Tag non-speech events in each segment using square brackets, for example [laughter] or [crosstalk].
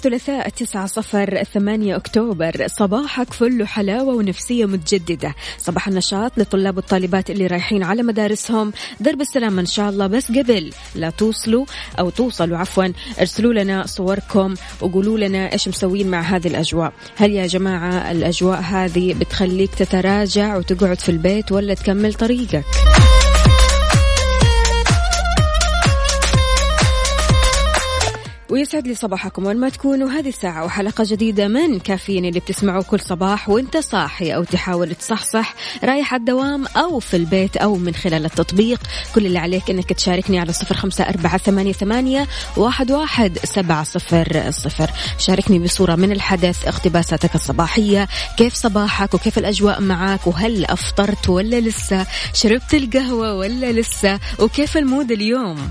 الثلاثاء تسعة صفر ثمانية أكتوبر. صباحك فل حلاوة ونفسية متجددة. صباح النشاط لطلاب والطالبات اللي رايحين على مدارسهم. درب السلامة إن شاء الله. بس قبل لا توصلوا أو توصلوا عفوا ارسلوا لنا صوركم وقولوا لنا إيش مسوين مع هذه الأجواء. هل يا جماعة الأجواء هذه بتخليك تتراجع وتقعد في البيت ولا تكمل طريقك؟ ويسعد لي صباحكم وين ما تكونوا. هذه الساعة وحلقة جديدة من كافيين اللي بتسمعوه كل صباح وانت صاحي أو تحاول تصحصح رايح على الدوام أو في البيت أو من خلال التطبيق. كل اللي عليك أنك تشاركني على صفر خمسة أربعة ثمانية, ثمانية واحد, واحد سبعة صفر صفر. شاركني بصورة من الحدث اقتباساتك الصباحية كيف صباحك وكيف الأجواء معك وهل أفطرت ولا لسه شربت القهوة ولا لسه وكيف المود اليوم؟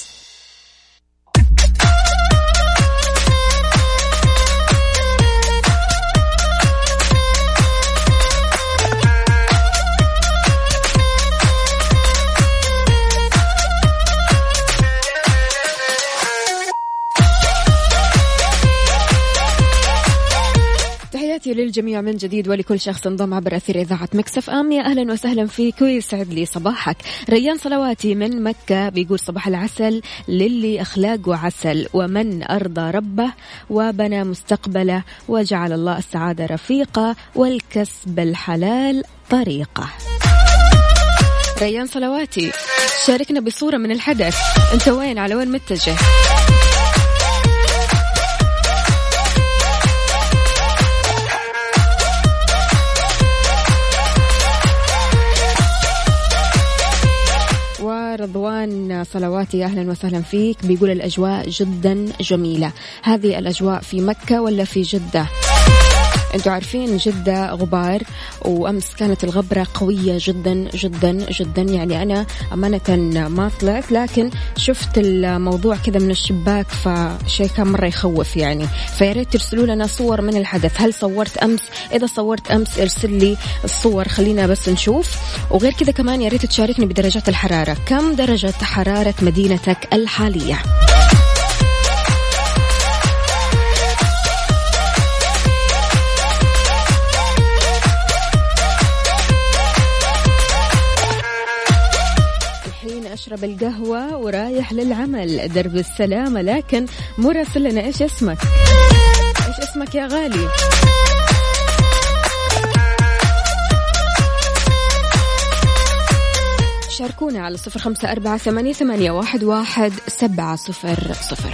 تحياتي للجميع من جديد ولكل شخص انضم عبر أثير إذاعة مكسف أم. يا أهلا وسهلا فيك. ويسعد لي صباحك. ريان صلواتي من مكة بيقول صباح العسل للي أخلاقه عسل ومن أرضى ربه وبنى مستقبله وجعل الله السعادة رفيقة والكسب الحلال طريقة. ريان صلواتي شاركنا بصورة من الحدث. أنت وين؟ على وين متجه؟ ورضوان صلواتي أهلا وسهلا فيك. بيقول الأجواء جدا جميلة. هذه الأجواء في مكة ولا في جدة؟ أنتوا عارفين جدة غبار وأمس كانت الغبرة قوية جدا جدا جدا. يعني أنا أمانة ما طلعت لكن شفت الموضوع كذا من الشباك فشيء كان مرة يخوف يعني. فيا ريت ترسلوا لنا صور من الحدث. هل صورت أمس؟ إذا صورت أمس ارسل لي الصور. خلينا بس نشوف. وغير كذا كمان يا ريت تشاركني بدرجات الحرارة. كم درجة حرارة مدينتك الحالية؟ أشرب القهوة ورايح للعمل. درب السلامة لكن مو راسل لنا. إيش اسمك؟ إيش اسمك يا غالي؟ شاركونا على صفر خمسة أربعة ثمانية, ثمانية واحد, واحد سبعة صفر صفر.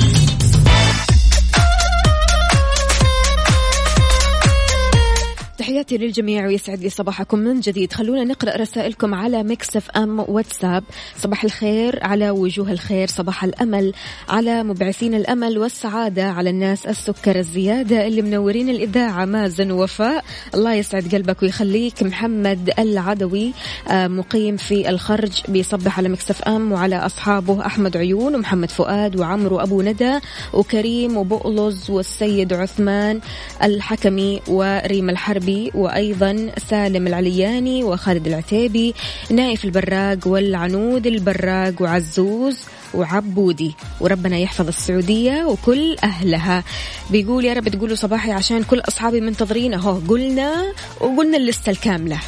تحياتي للجميع ويسعد لي صباحكم من جديد. خلونا نقرأ رسائلكم على Mix FM واتساب. صباح الخير على وجوه الخير صباح الأمل على مبعثين الأمل والسعادة على الناس السكر الزيادة اللي منورين الإذاعة. مازن وفاء الله يسعد قلبك ويخليك. محمد العدوي آه، مقيم في الخرج بيصبح على Mix FM وعلى أصحابه أحمد عيون ومحمد فؤاد وعمرو أبو ندى وكريم وبؤلز والسيد عثمان الحكمي وريم الحربي. وأيضا سالم العلياني وخالد العتيبي نايف البراق والعنود البراق وعزوز وعبودي. وربنا يحفظ السعودية وكل أهلها. بيقول يا رب تقولوا صباحي عشان كل أصحابي منتظرين. أهو قلنا وقلنا اللستة الكاملة.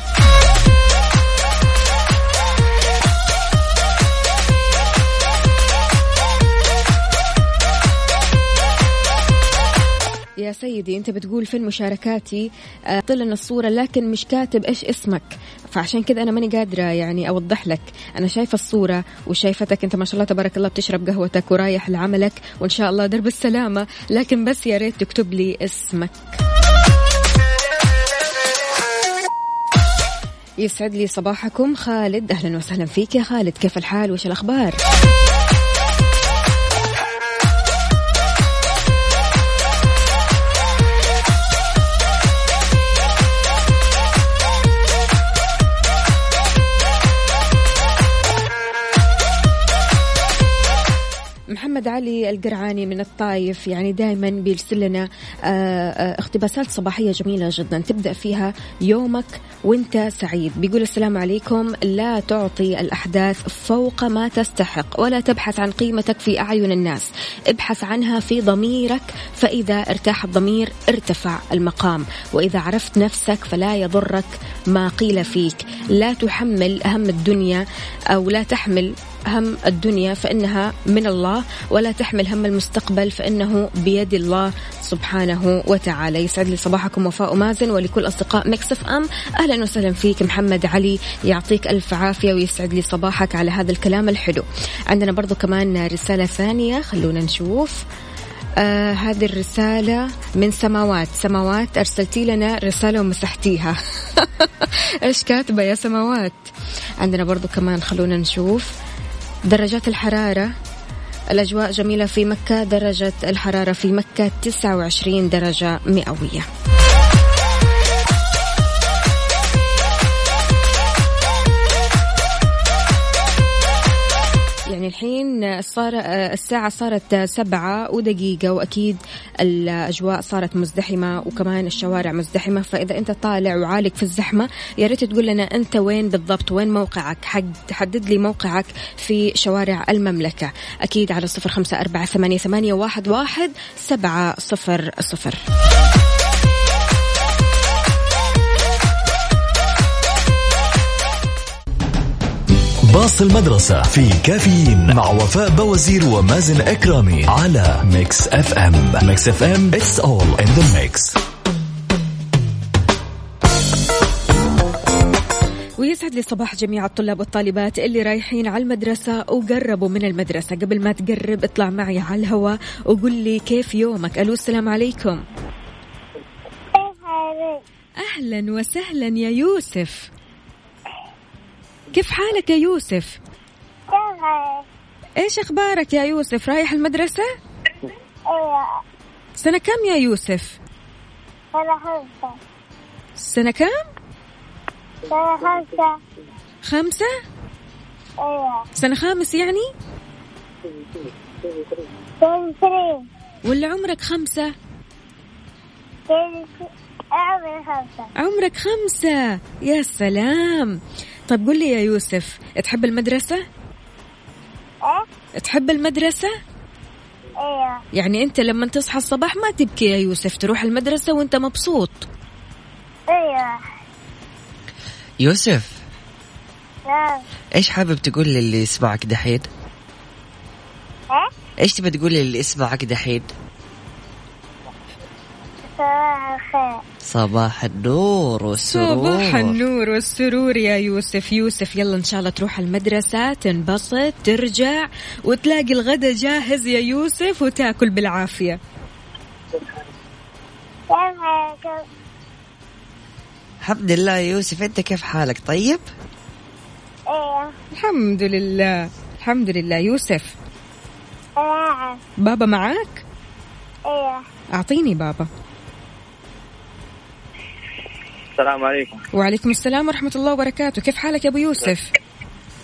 يا سيدي أنت بتقول فين مشاركاتي آه، طلنا الصورة لكن مش كاتب إيش اسمك. فعشان كذا أنا ماني قادرة يعني أوضح لك. أنا شايفة الصورة وشايفتك أنت ما شاء الله تبارك الله بتشرب قهوتك ورايح لعملك وإن شاء الله درب السلامة. لكن بس يا ريت تكتب لي اسمك. يسعد لي صباحكم. خالد أهلا وسهلا فيك يا خالد. كيف الحال؟ وش الأخبار؟ محمد علي القرعاني من الطايف يعني دائما بيرسل لنا آه، آه، اقتباسات صباحية جميلة جدا تبدأ فيها يومك وإنت سعيد. بيقول السلام عليكم لا تعطي الأحداث فوق ما تستحق ولا تبحث عن قيمتك في أعين الناس. ابحث عنها في ضميرك فإذا ارتاح الضمير ارتفع المقام. وإذا عرفت نفسك فلا يضرك ما قيل فيك. لا تحمل هم الدنيا أو لا تحمل هم الدنيا فإنها من الله ولا تحمل هم المستقبل فإنه بيد الله سبحانه وتعالى. يسعد لي صباحكم وفاء مازن ولكل أصدقاء مكسف أم. أهلا وسهلا فيك محمد علي يعطيك ألف عافية ويسعد لي صباحك على هذا الكلام الحلو. عندنا برضو كمان رسالة ثانية خلونا نشوف. آه هذه الرسالة من سماوات. سماوات أرسلتي لنا رسالة ومسحتيها. [laughs] إيش كاتبة يا سماوات؟ عندنا برضو كمان خلونا نشوف. درجات الحرارة. الأجواء جميلة في مكة. درجة الحرارة في مكة 29 درجة مئوية. يعني الحين صار الساعة صارت سبعة ودقيقة وأكيد الأجواء صارت مزدحمة وكمان الشوارع مزدحمة. فإذا أنت طالع وعالق في الزحمة يا ريت تقول لنا أنت وين بالضبط؟ وين موقعك؟ حد حدد لي موقعك في شوارع المملكة. أكيد على صفر خمسة أربعة ثمانية, واحد, واحد سبعة صفر صفر. باص المدرسة في كافيين مع وفاء بوازير ومازن إكرامي على Mix FM. Mix FM it's all in the mix. ويسعد لي صباح جميع الطلاب والطالبات اللي رايحين على المدرسة وقربوا من المدرسة. قبل ما تقرب اطلع معي على الهواء وقول لي كيف يومك. ألو السلام عليكم. أهلا وسهلا يا يوسف. كيف حالك يا يوسف؟ إيش أخبارك يا يوسف؟ رايح المدرسة؟ أيوه. سنة كم يا يوسف؟ سنة خمسة. سنة كم؟ سنة خمسة. خمسة؟ أيوه. سنة خامس يعني؟ سنة ثري ولا عمرك خمسة؟ عمري خمسة. عمرك خمسة. يا سلام. طيب قل لي يا يوسف تحب المدرسة؟ إيه؟ تحب المدرسة؟ أيوه يعني أنت لما تصحى الصباح ما تبكي يا يوسف تروح المدرسة وأنت مبسوط. أيوه يوسف نعم إيش حابب تقول للي يسمعك دحين؟ إيه؟ إيش تبى تقول للي يسمعك دحين؟ صباح الخير. صباح النور والسرور. صباح النور والسرور يا يوسف. يوسف يلا إن شاء الله تروح المدرسة تنبسط ترجع وتلاقي الغدا جاهز يا يوسف وتاكل بالعافية؟ الحمد لله يا يوسف أنت كيف حالك؟ طيب؟ أيوه الحمد لله. الحمد لله. يوسف نعم بابا معاك؟ أيوه أعطيني بابا. السلام عليكم. وعليكم السلام ورحمة الله وبركاته. كيف حالك يا أبو يوسف؟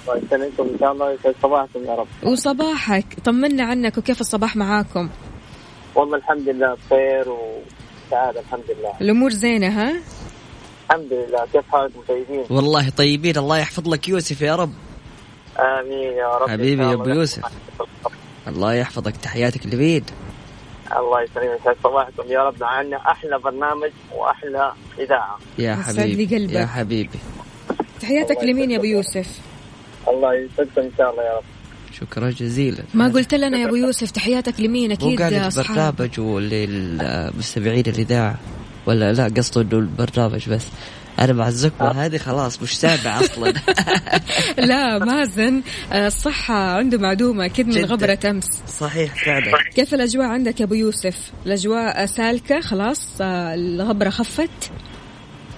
ويسلمكم إن شاء الله يسعد صباحكم يا رب؟ وصباحك. طمنا عنك وكيف الصباح معاكم؟ والله الحمد لله بخير وسعادة الحمد لله. الأمور زينة ها؟ الحمد لله. كيف حالكم؟ طيبين؟ والله طيبين. الله يحفظ لك يوسف يا رب. آمين يا رب. حبيبي إن يا أبو يوسف. الله يحفظك. تحياتك لبيد. الله يسلمك. يسعد صباحكم يا رب. عنا أحلى برنامج وأحلى إذاعة. يا لي حبيبي قلبك. يا حبيبي. تحياتك لمين يا أبو يوسف؟ الله يسعدكم إن شاء الله يا رب. شكرا جزيلا. ما قلت لنا يا أبو يوسف تحياتك لمين؟ أكيد أصحاب. برنامج وللمستمعين الإذاعة. ولا لا قصده انه البرنامج بس. أنا مع الزكمه هذه خلاص مش سامع أصلا. [laughs] لا مازن آه، الصحة عنده معدومة أكيد من جداً. غبرة أمس. صحيح فعلا. كيف الأجواء عندك يا أبو يوسف؟ الأجواء سالكة خلاص آه، الغبرة خفت؟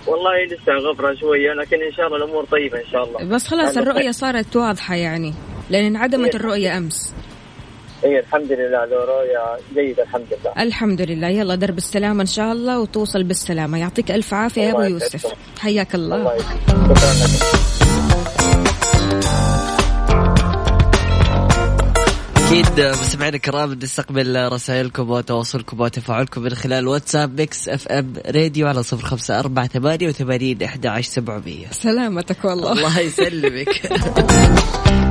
والله لسه غبرة شوية لكن إن شاء الله الأمور طيبة إن شاء الله. بس خلاص أنا الرؤية صارت واضحة يعني لأن انعدمت الرؤية أمس. اي الحمد لله له رؤية جيدة الحمد لله. الحمد لله. يلا درب السلامة إن شاء الله وتوصل بالسلامة. يعطيك ألف عافية يا أبو الله يوسف. حياك الله. الله أكيد مستمعينا الكرام نستقبل رسائلكم وتواصلكم وتفاعلكم من خلال واتساب Mix FM راديو على صفر خمسة أربعة ثمانية وثمانين أحد عشر سبعمية. سلامتك والله. الله يسلمك. [laughs]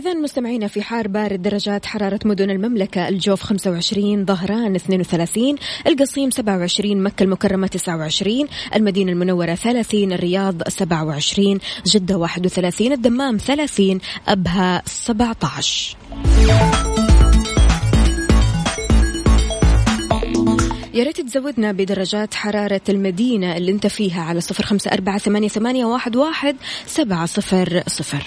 إذا مستمعينا في حار بارد درجات حرارة مدن المملكة الجوف 25 ظهران 32 القصيم 27 مكة المكرمة 29 المدينة المنورة 30 الرياض 27 جدة 31 الدمام 30 أبها 17 يا ريت تزودنا بدرجات حرارة المدينة اللي أنت فيها على صفر خمسة أربعة ثمانية, واحد سبعة صفر صفر.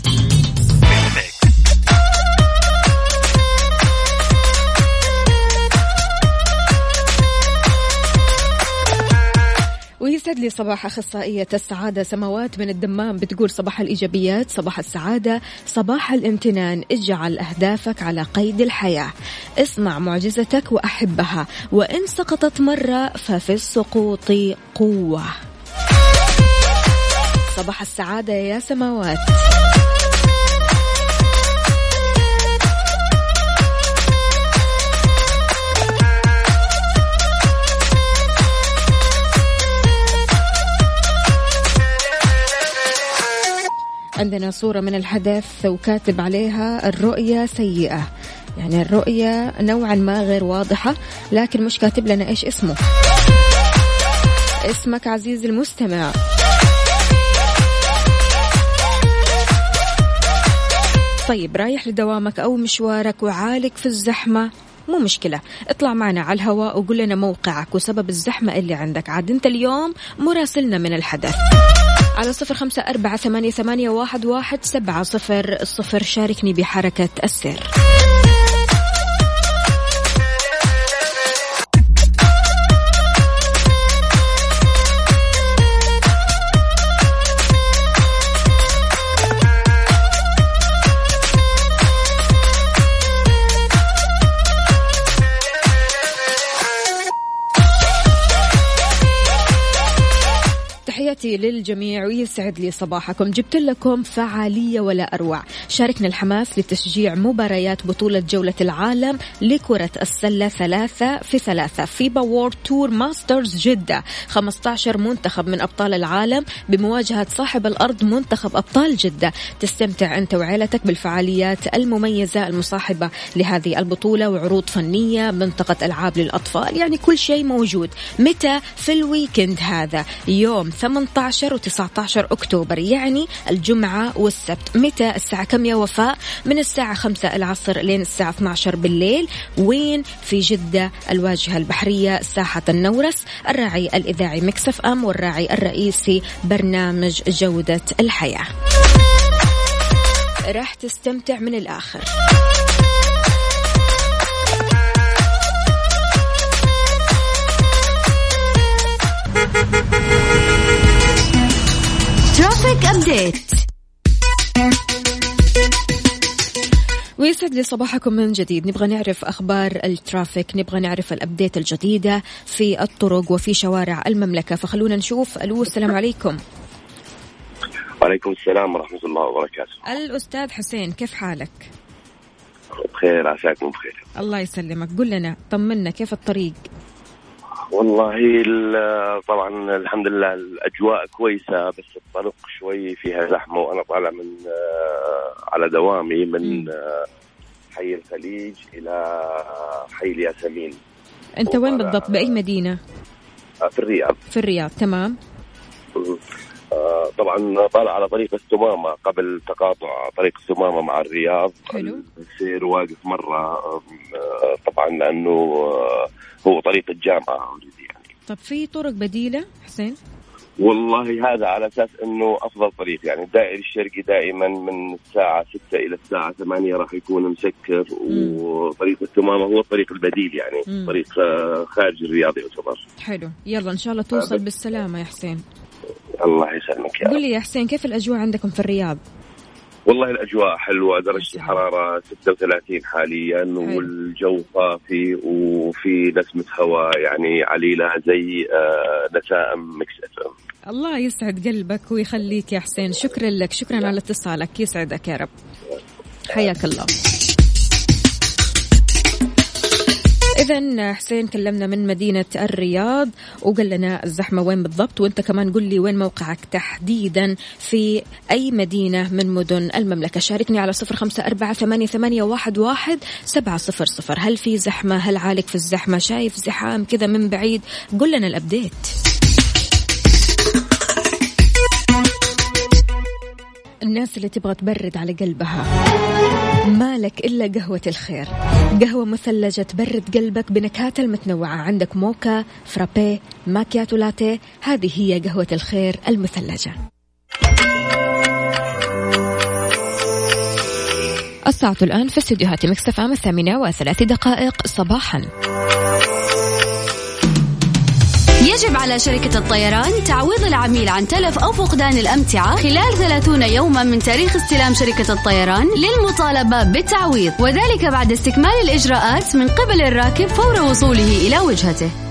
لي صباح أخصائية السعادة سماوات من الدمام بتقول صباح الإيجابيات صباح السعادة صباح الامتنان اجعل أهدافك على قيد الحياة. اسمع معجزتك وأحبها وإن سقطت مرة ففي السقوط قوة. صباح السعادة يا سماوات عندنا صورة من الحدث وكاتب عليها الرؤية سيئة. يعني الرؤية نوعا ما غير واضحة لكن مش كاتب لنا إيش اسمه. اسمك عزيزي المستمع. طيب رايح لدوامك أو مشوارك وعالق في الزحمة مو مشكلة. اطلع معنا على الهواء وقول لنا موقعك وسبب الزحمة اللي عندك. عاد انت اليوم مراسلنا من الحدث. على صفر خمسة أربعة ثمانية, ثمانية واحد, واحد سبعة صفر صفر. شاركني بحركة السير. تحياتي للجميع ويسعد لي صباحكم. جبت لكم فعالية ولا أروع. شاركنا الحماس لتشجيع مباريات بطولة جولة العالم لكرة السلة ثلاثة في ثلاثة. FIBA World Tour Masters جدة. 15 منتخب من أبطال العالم بمواجهة صاحب الأرض منتخب أبطال جدة. تستمتع أنت وعيلتك بالفعاليات المميزة المصاحبة لهذه البطولة وعروض فنية منطقة ألعاب للأطفال يعني كل شيء موجود. متى؟ في ال weekend هذا يوم 18 و 19 أكتوبر يعني الجمعة والسبت. متى؟ الساعة كم يا وفاء؟ من الساعة 5 العصر لين الساعة 12 بالليل. وين؟ في جدة الواجهة البحرية ساحة النورس الراعي الإذاعي Mix FM والراعي الرئيسي برنامج جودة الحياة. راح تستمتع من الآخر. traffic update ويسعد لي صباحكم من جديد. نبغى نعرف أخبار ال traffic نبغى نعرف ال update الجديدة في الطرق وفي شوارع المملكة. فخلونا نشوف. ألو السلام عليكم. وعليكم السلام ورحمة الله وبركاته. الأستاذ حسين كيف حالك؟ بخير عساكم بخير. الله يسلمك. قل لنا طمنا كيف الطريق؟ والله ال- طبعا الحمد لله الأجواء كويسة بس الطرق شوي فيها زحمة وأنا طالع من آه، على دوامي من آه، حي الخليج إلى حي الياسمين. أنت وين بالضبط؟ بأي مدينة؟ آه، في الرياض. في الرياض تمام. طبعا طالع على طريق السمامة قبل تقاطع طريق السمامة مع الرياض. حلو. السير واقف مرة آه، طبعا هو طريق الجامعة already يعني طب في طرق بديلة حسين؟ والله هذا على أساس إنه أفضل طريق يعني الدائري الشرقي دائما من الساعة 6 إلى الساعة 8 راح يكون مسكر وطريق الثمامه هو الطريق البديل يعني مم. طريق آه، خارج الرياض يعتبر حلو يلا إن شاء الله توصل بالسلامة يا حسين الله يسلمك يا قل. لي يا حسين كيف الأجواء عندكم في الرياض؟ والله الأجواء حلوة درجة. الحرارة 36 حاليا. والجو صافي وفي نسمه هواء يعني عليله زي آه، نسائم مكس اف ام الله يسعد قلبك ويخليك يا حسين. شكرا لك شكرا على اتصالك. يسعدك يا رب. حياك الله. إذا حسين كلمنا من مدينة الرياض وقال لنا الزحمة وين بالضبط؟ وأنت كمان قل لي وين موقعك تحديدا في أي مدينة من مدن المملكة؟ شاركني على صفر خمسة أربعة ثمانية, ثمانية واحد, واحد سبعة صفر صفر. هل في زحمة؟ هل عالق في الزحمة؟ شايف زحام كذا من بعيد؟ قل لنا الأبديت الناس اللي تبغى تبرد على قلبها. مالك إلا قهوة الخير. قهوة مثلجة تبرد قلبك بنكهات المتنوعة. عندك موكا فرابي ماكياتو لاتيه. هذه هي قهوة الخير المثلجة. الساعة الآن في استديوهات Mix FM الثامنة وثلاث دقائق صباحا. يجب على شركة الطيران تعويض العميل عن تلف أو فقدان الأمتعة خلال 30 يوما من تاريخ استلام شركة الطيران للمطالبة بالتعويض وذلك بعد استكمال الإجراءات من قبل الراكب فور وصوله إلى وجهته.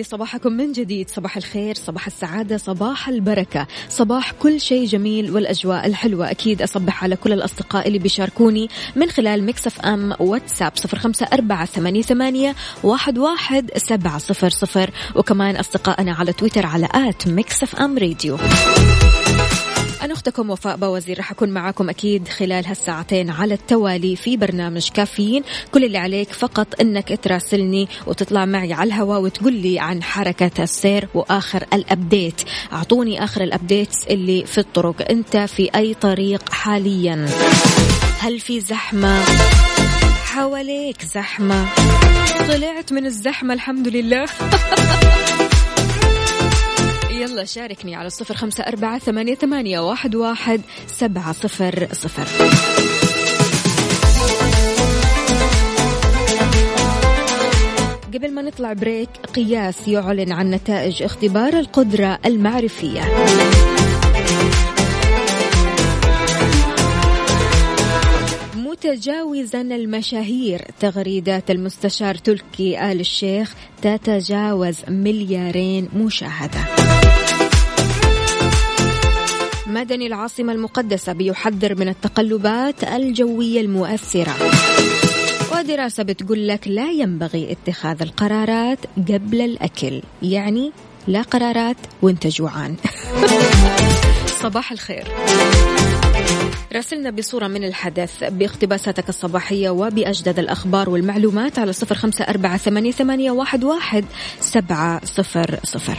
لي صباحكم من جديد. صباح الخير صباح السعادة صباح البركة. صباح كل شيء جميل والأجواء الحلوة. أكيد أصبح على كل الأصدقاء اللي بيشاركوني من خلال Mix FM واتساب صفر خمسة أربعة ثمانية, ثمانية واحد, واحد سبعة صفر صفر. وكمان أصدقائنا على تويتر على at Mix FM Radio. أنا أختكم وفاء بوزير رح أكون معاكم أكيد خلال هالساعتين على التوالي في برنامج كافيين. كل اللي عليك فقط أنك تراسلني وتطلع معي على الهواء وتقول لي عن حركة السير وآخر ال update. أعطوني آخر ال update اللي في الطرق. أنت في أي طريق حاليا؟ هل في زحمة؟ حواليك زحمة. طلعت من الزحمة الحمد لله. [laughs] شاركني على صفر خمسة أربعة ثمانية, ثمانية واحد, واحد سبعة صفر صفر. قبل ما نطلع بريك قياس يعلن عن نتائج اختبار القدرة المعرفية. متجاوزا المشاهير تغريدات المستشار تركي آل الشيخ تتجاوز مليارين مشاهدة. مدني العاصمة المقدسة بيحذر من التقلبات الجوية المؤثرة. ودراسة بتقول لك لا ينبغي اتخاذ القرارات قبل الأكل. يعني لا قرارات وانت جوعان. [laughs] صباح الخير. راسلنا بصورة من الحدث. باقتباساتك الصباحية وبأجدد الأخبار والمعلومات على صفر خمسة أربعة ثمانية, واحد سبعة صفر صفر.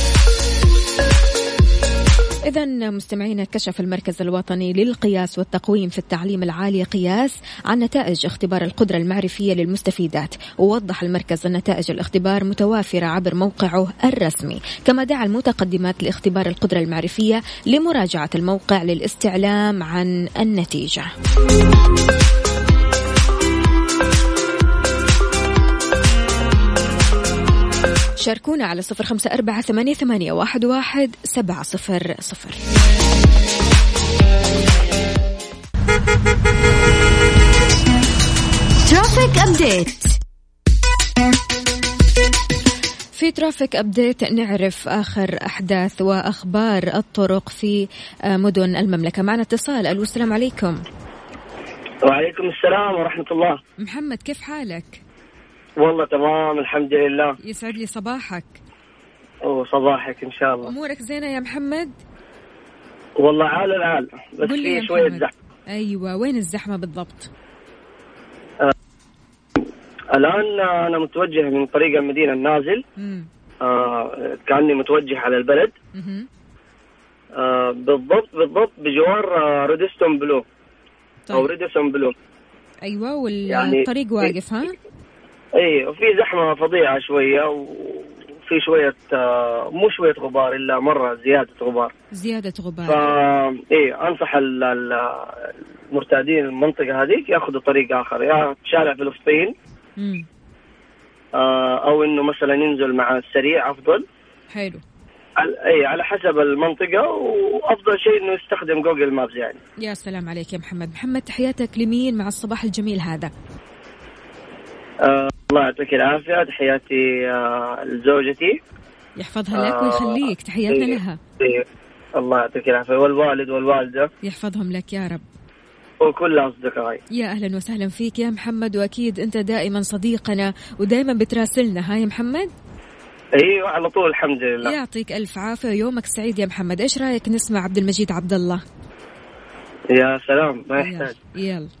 إذا مستمعينا كشف المركز الوطني للقياس والتقويم في التعليم العالي قياس عن نتائج اختبار القدرة المعرفية للمستفيدات. ووضح المركز أن نتائج الاختبار متوافرة عبر موقعه الرسمي. كما دعا المتقدمات لاختبار القدرة المعرفية لمراجعة الموقع للاستعلام عن النتيجة. شاركونا على صفر خمسة أربعة ثمانية, ثمانية واحد, واحد سبعة صفر صفر. traffic update في traffic update نعرف آخر أحداث وأخبار الطرق في مدن المملكة. معنا اتصال. ألو السلام عليكم. وعليكم السلام ورحمة الله. محمد كيف حالك؟ والله تمام الحمد لله. يسعد لي صباحك. وصباحك إن شاء الله. أمورك زينة يا محمد؟ والله عال العال بس في شوية زحمة. أيوه وين الزحمة بالضبط؟ آه. الآن أنا متوجه من طريق المدينة النازل. آه كأني متوجه على البلد. آه بالضبط بالضبط بجوار آه ريدستون بلو. طيب. أو Radisson Blu. أيوه والطريق يعني واقف ها؟ اي وفي زحمة فظيعة شوية وفي شوية آه، مو شوية غبار إلا مرة زيادة غبار. زيادة غبار. فا اي أنصح المرتادين المنطقة هذيك ياخذوا طريق آخر يا شارع فلسطين آه أو إنه مثلا ينزل مع السريع أفضل. حلو. اي على حسب المنطقة وأفضل شيء إنه يستخدم Google Maps يعني. يا سلام عليك يا محمد. محمد تحياتك لمين مع الصباح الجميل هذا؟ آه الله يعطيك العافية. تحياتي آه لزوجتي. يحفظها لك ويخليك. تحياتنا إيه لها. إيه. الله يعطيك العافية. والوالد والوالدة. يحفظهم لك يا رب. وكل أصدقائي. يا أهلا وسهلا فيك يا محمد. وأكيد أنت دائما صديقنا ودائما بتراسلنا. ها يا محمد؟ أيوه على طول الحمد لله. يعطيك ألف عافية ويومك سعيد يا محمد. إيش رأيك نسمع عبد المجيد عبد الله؟ يا سلام ما يحتاج. يلا.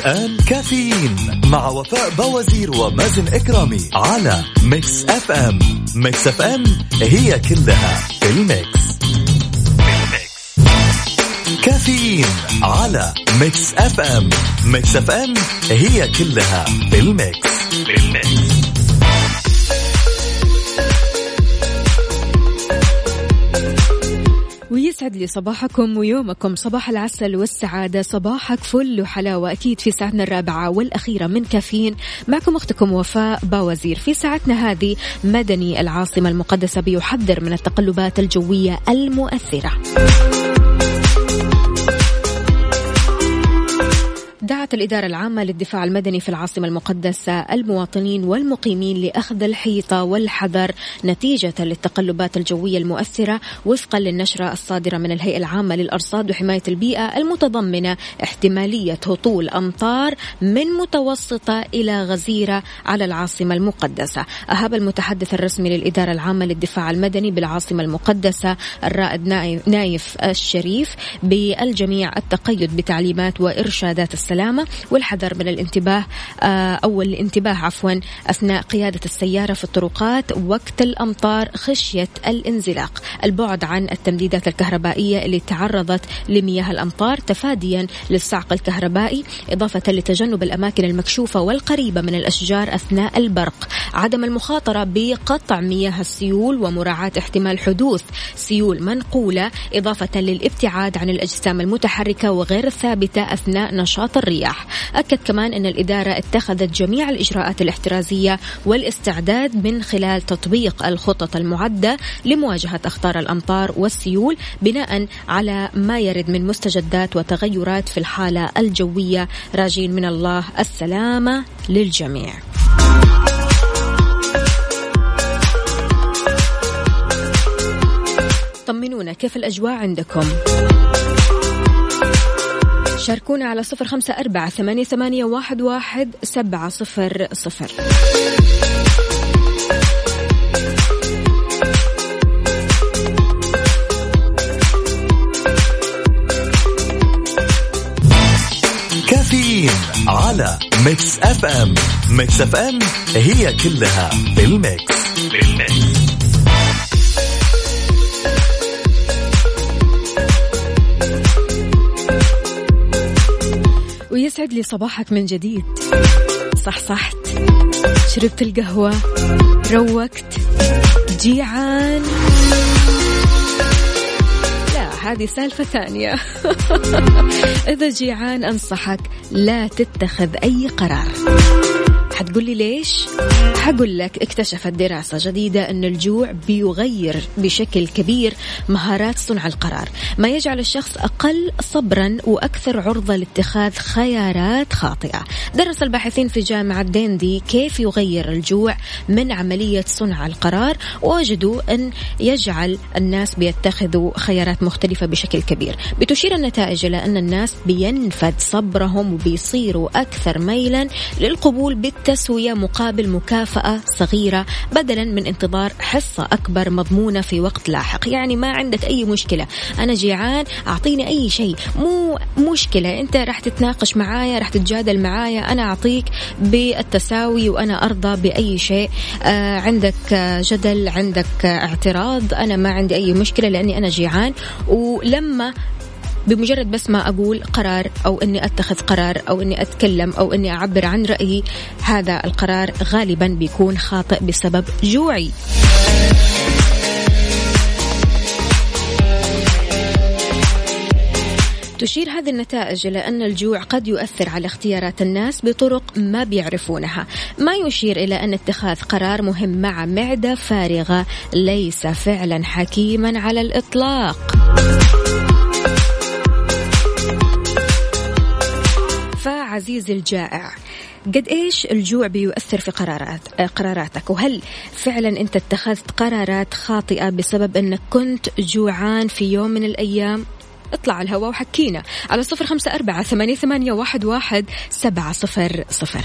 الآن كافيين مع وفاء بوازير ومازن إكرامي على Mix FM Mix FM هي كلها في ال mix. كافيين على Mix FM Mix FM هي كلها في ال mix, في ال mix. ويسعد لي صباحكم ويومكم. صباح العسل والسعادة صباحك فل وحلاوة. أكيد في ساعتنا الرابعة والأخيرة من كافيين. معكم أختكم وفاء باوزير. في ساعتنا هذه مدني العاصمة المقدسة بيحذر من التقلبات الجوية المؤثرة. دعت الإدارة العامة للدفاع المدني في العاصمة المقدسة المواطنين والمقيمين لأخذ الحيطة والحذر نتيجة للتقلبات الجوية المؤثرة وفقا للنشرة الصادرة من الهيئة العامة للأرصاد وحماية البيئة المتضمنة احتمالية هطول أمطار من متوسطة إلى غزيرة على العاصمة المقدسة. أهاب المتحدث الرسمي للإدارة العامة للدفاع المدني بالعاصمة المقدسة الرائد نايف الشريف بالجميع التقيد بتعليمات وإرشادات السلام السلامة والحذر من الانتباه آه، أو الانتباه عفوا أثناء قيادة السيارة في الطرقات وقت الأمطار خشية الانزلاق. البعد عن التمديدات الكهربائية اللي تعرضت لمياه الأمطار تفاديا للصعق الكهربائي إضافة لتجنب الأماكن المكشوفة والقريبة من الأشجار أثناء البرق. عدم المخاطرة بقطع مياه السيول ومراعاة احتمال حدوث سيول منقولة إضافة للابتعاد عن الأجسام المتحركة وغير الثابتة أثناء نشاط الرياح. أكد كمان أن الإدارة اتخذت جميع الإجراءات الاحترازية والاستعداد من خلال تطبيق الخطط المعدة لمواجهة أخطار الأمطار والسيول بناء على ما يرد من مستجدات وتغيرات في الحالة الجوية. راجين من الله السلامة للجميع. طمنونا كيف الأجواء عندكم؟ شاركونا على صفر خمسة أربعة ثمانية, ثمانية واحد, واحد سبعة صفر صفر. كافيين على Mix FM. Mix FM هي كلها بال mix. بال mix. ويسعد لي صباحك من جديد. صح صحت شربت القهوة روقت جيعان. لا هذه سالفة ثانية. [laughs] إذا جيعان أنصحك لا تتخذ أي قرار. حتقول لي ليش؟ حقول لك اكتشفت دراسة جديدة أن الجوع بيغير بشكل كبير مهارات صنع القرار ما يجعل الشخص أقل صبرا وأكثر عرضة لاتخاذ خيارات خاطئة درس الباحثين في جامعة ديندي كيف يغير الجوع من عملية صنع القرار ووجدوا أن يجعل الناس بيتخذوا خيارات مختلفة بشكل كبير بتشير النتائج إلى أن الناس بينفد صبرهم وبيصيروا أكثر ميلا للقبول بالتسوية مقابل مكافأة صغيرة بدلا من انتظار حصة أكبر مضمونة في وقت لاحق. يعني ما عندك أي مشكلة. أنا جيعان أعطيني أي شيء. مو مشكلة. أنت راح تتناقش معايا راح تتجادل معايا. أنا أعطيك بالتساوي وأنا أرضى بأي شيء. آه عندك جدل عندك اعتراض. أنا ما عندي أي مشكلة لأني أنا جيعان. ولما بمجرد بس ما أقول قرار أو أني أتخذ قرار أو أني أتكلم أو أني أعبر عن رأيي هذا القرار غالبا بيكون خاطئ بسبب جوعي. تشير هذه النتائج إلى أن الجوع قد يؤثر على اختيارات الناس بطرق ما بيعرفونها. ما يشير إلى أن اتخاذ قرار مهم مع معدة فارغة ليس فعلا حكيما على الإطلاق. عزيزي الجائع. قد إيش الجوع بيؤثر في قرارات قراراتك؟ وهل فعلا أنت اتخذت قرارات خاطئة بسبب أنك كنت جوعان في يوم من الأيام؟ اطلع على الهواء وحكينا على صفر خمسة أربعة ثمانية, ثمانية واحد, واحد سبعة صفر صفر.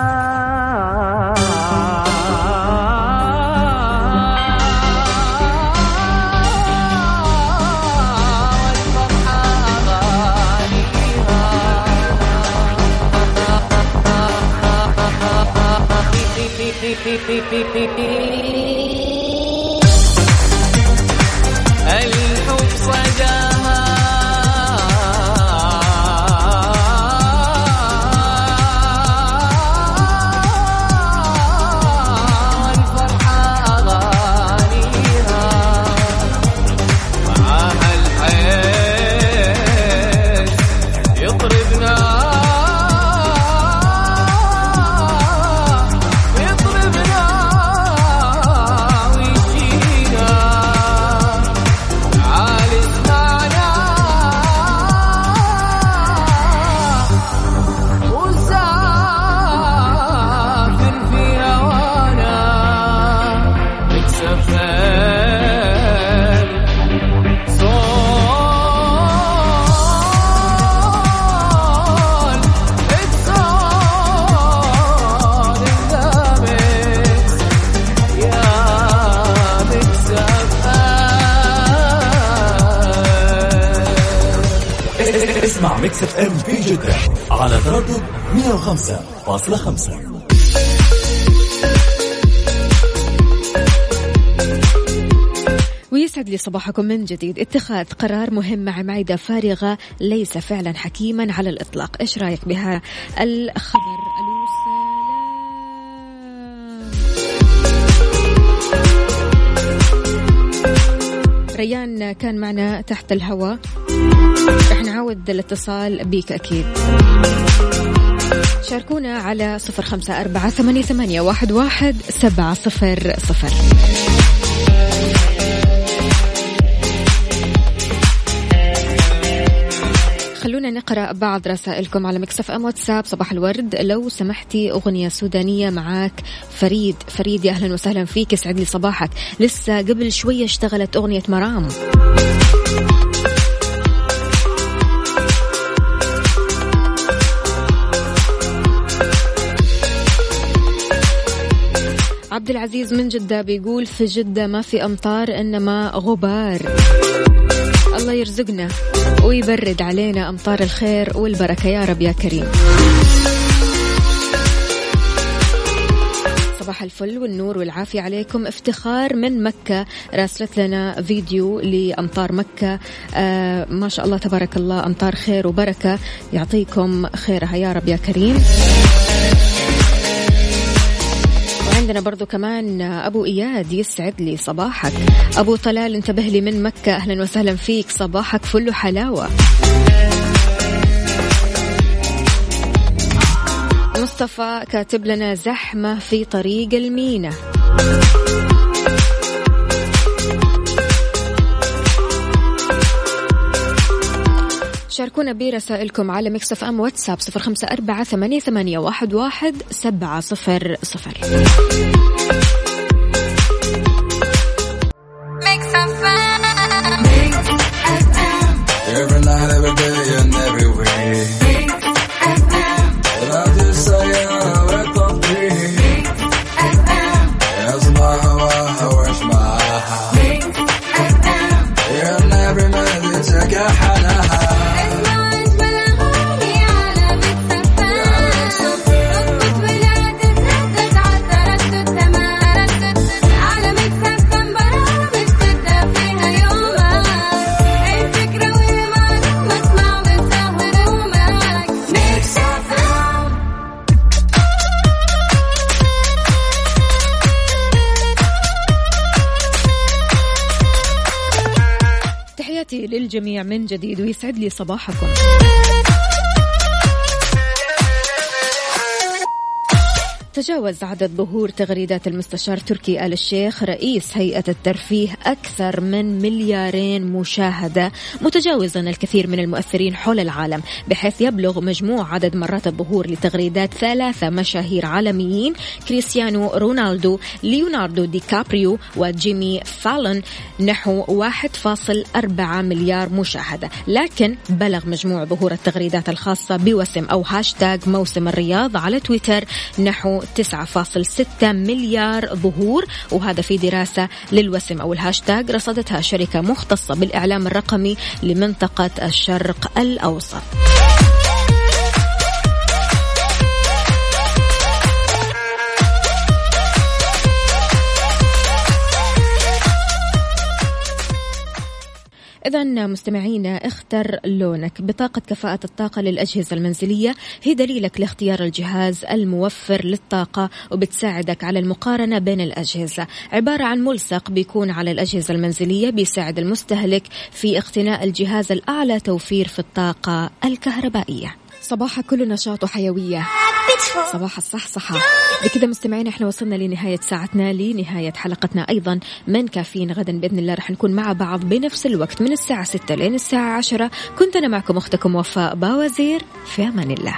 beep, beep, beep. تردد 105.5 ويسعد لي صباحكم من جديد. اتخاذ قرار مهم مع معدة فارغة ليس فعلا حكيما على الإطلاق. إيش رأيك بها؟ الخبر. ريان كان معنا تحت الهواء. رح نعود الاتصال بيك أكيد. شاركونا على صفر خمسة أربعة ثمانية, ثمانية واحد, واحد سبعة صفر صفر. خلونا نقرأ بعض رسائلكم على مكسف أم واتساب. صباح الورد. لو سمحتي أغنية سودانية معاك. فريد فريد يا أهلا وسهلا فيك. يسعد لي صباحك. لسه قبل شوية اشتغلت أغنية مرام. عبد العزيز من جدة بيقول في جدة ما في أمطار إنما غبار. الله يرزقنا ويبرد علينا أمطار الخير والبركة يا رب يا كريم. صباح الفل والنور والعافية عليكم. افتخار من مكة راسلت لنا فيديو لأمطار مكة. آه ما شاء الله تبارك الله أمطار خير وبركة. يعطيكم خيرها يا رب يا كريم. وعندنا برضو كمان أبو إياد يسعد لي صباحك. أبو طلال انتبه لي من مكة. أهلا وسهلا فيك. صباحك فل حلاوة مصطفى كاتب لنا زحمة في طريق المينا. شاركونا برسائلكم على مكسف أم واتساب صفر خمسة أربعة ثمانية, ثمانية واحد, واحد سبعة صفر صفر. جديد ويسعد لي صباحكم. تجاوز عدد ظهور تغريدات المستشار تركي آل الشيخ رئيس هيئة الترفيه أكثر من مليارين مشاهدة متجاوزا الكثير من المؤثرين حول العالم بحيث يبلغ مجموع عدد مرات الظهور لتغريدات ثلاثة مشاهير عالميين كريستيانو رونالدو ليوناردو دي كابريو وجيمي فالون نحو 1.4 مليار مشاهدة. لكن بلغ مجموع ظهور التغريدات الخاصة بوسم أو هاشتاج موسم الرياض على تويتر نحو 9.6 مليار ظهور وهذا في دراسة للوسم أو الهاشتاج رصدتها شركة مختصة بالإعلام الرقمي لمنطقة الشرق الأوسط. إذا مستمعينا اختر لونك. بطاقة كفاءة الطاقة للأجهزة المنزلية هي دليلك لاختيار الجهاز الموفر للطاقة وبتساعدك على المقارنة بين الأجهزة. عبارة عن ملصق بيكون على الأجهزة المنزلية بيساعد المستهلك في اقتناء الجهاز الأعلى توفير في الطاقة الكهربائية. صباحك كله نشاط وحيوية صباح الصحصحة. بكذا مستمعين إحنا وصلنا لنهاية ساعتنا لنهاية حلقتنا أيضا من كافيين غدا بإذن الله. رح نكون مع بعض بنفس الوقت من الساعة 6 لين الساعة 10 كنت أنا معكم أختكم وفاء باوزير. في أمان الله.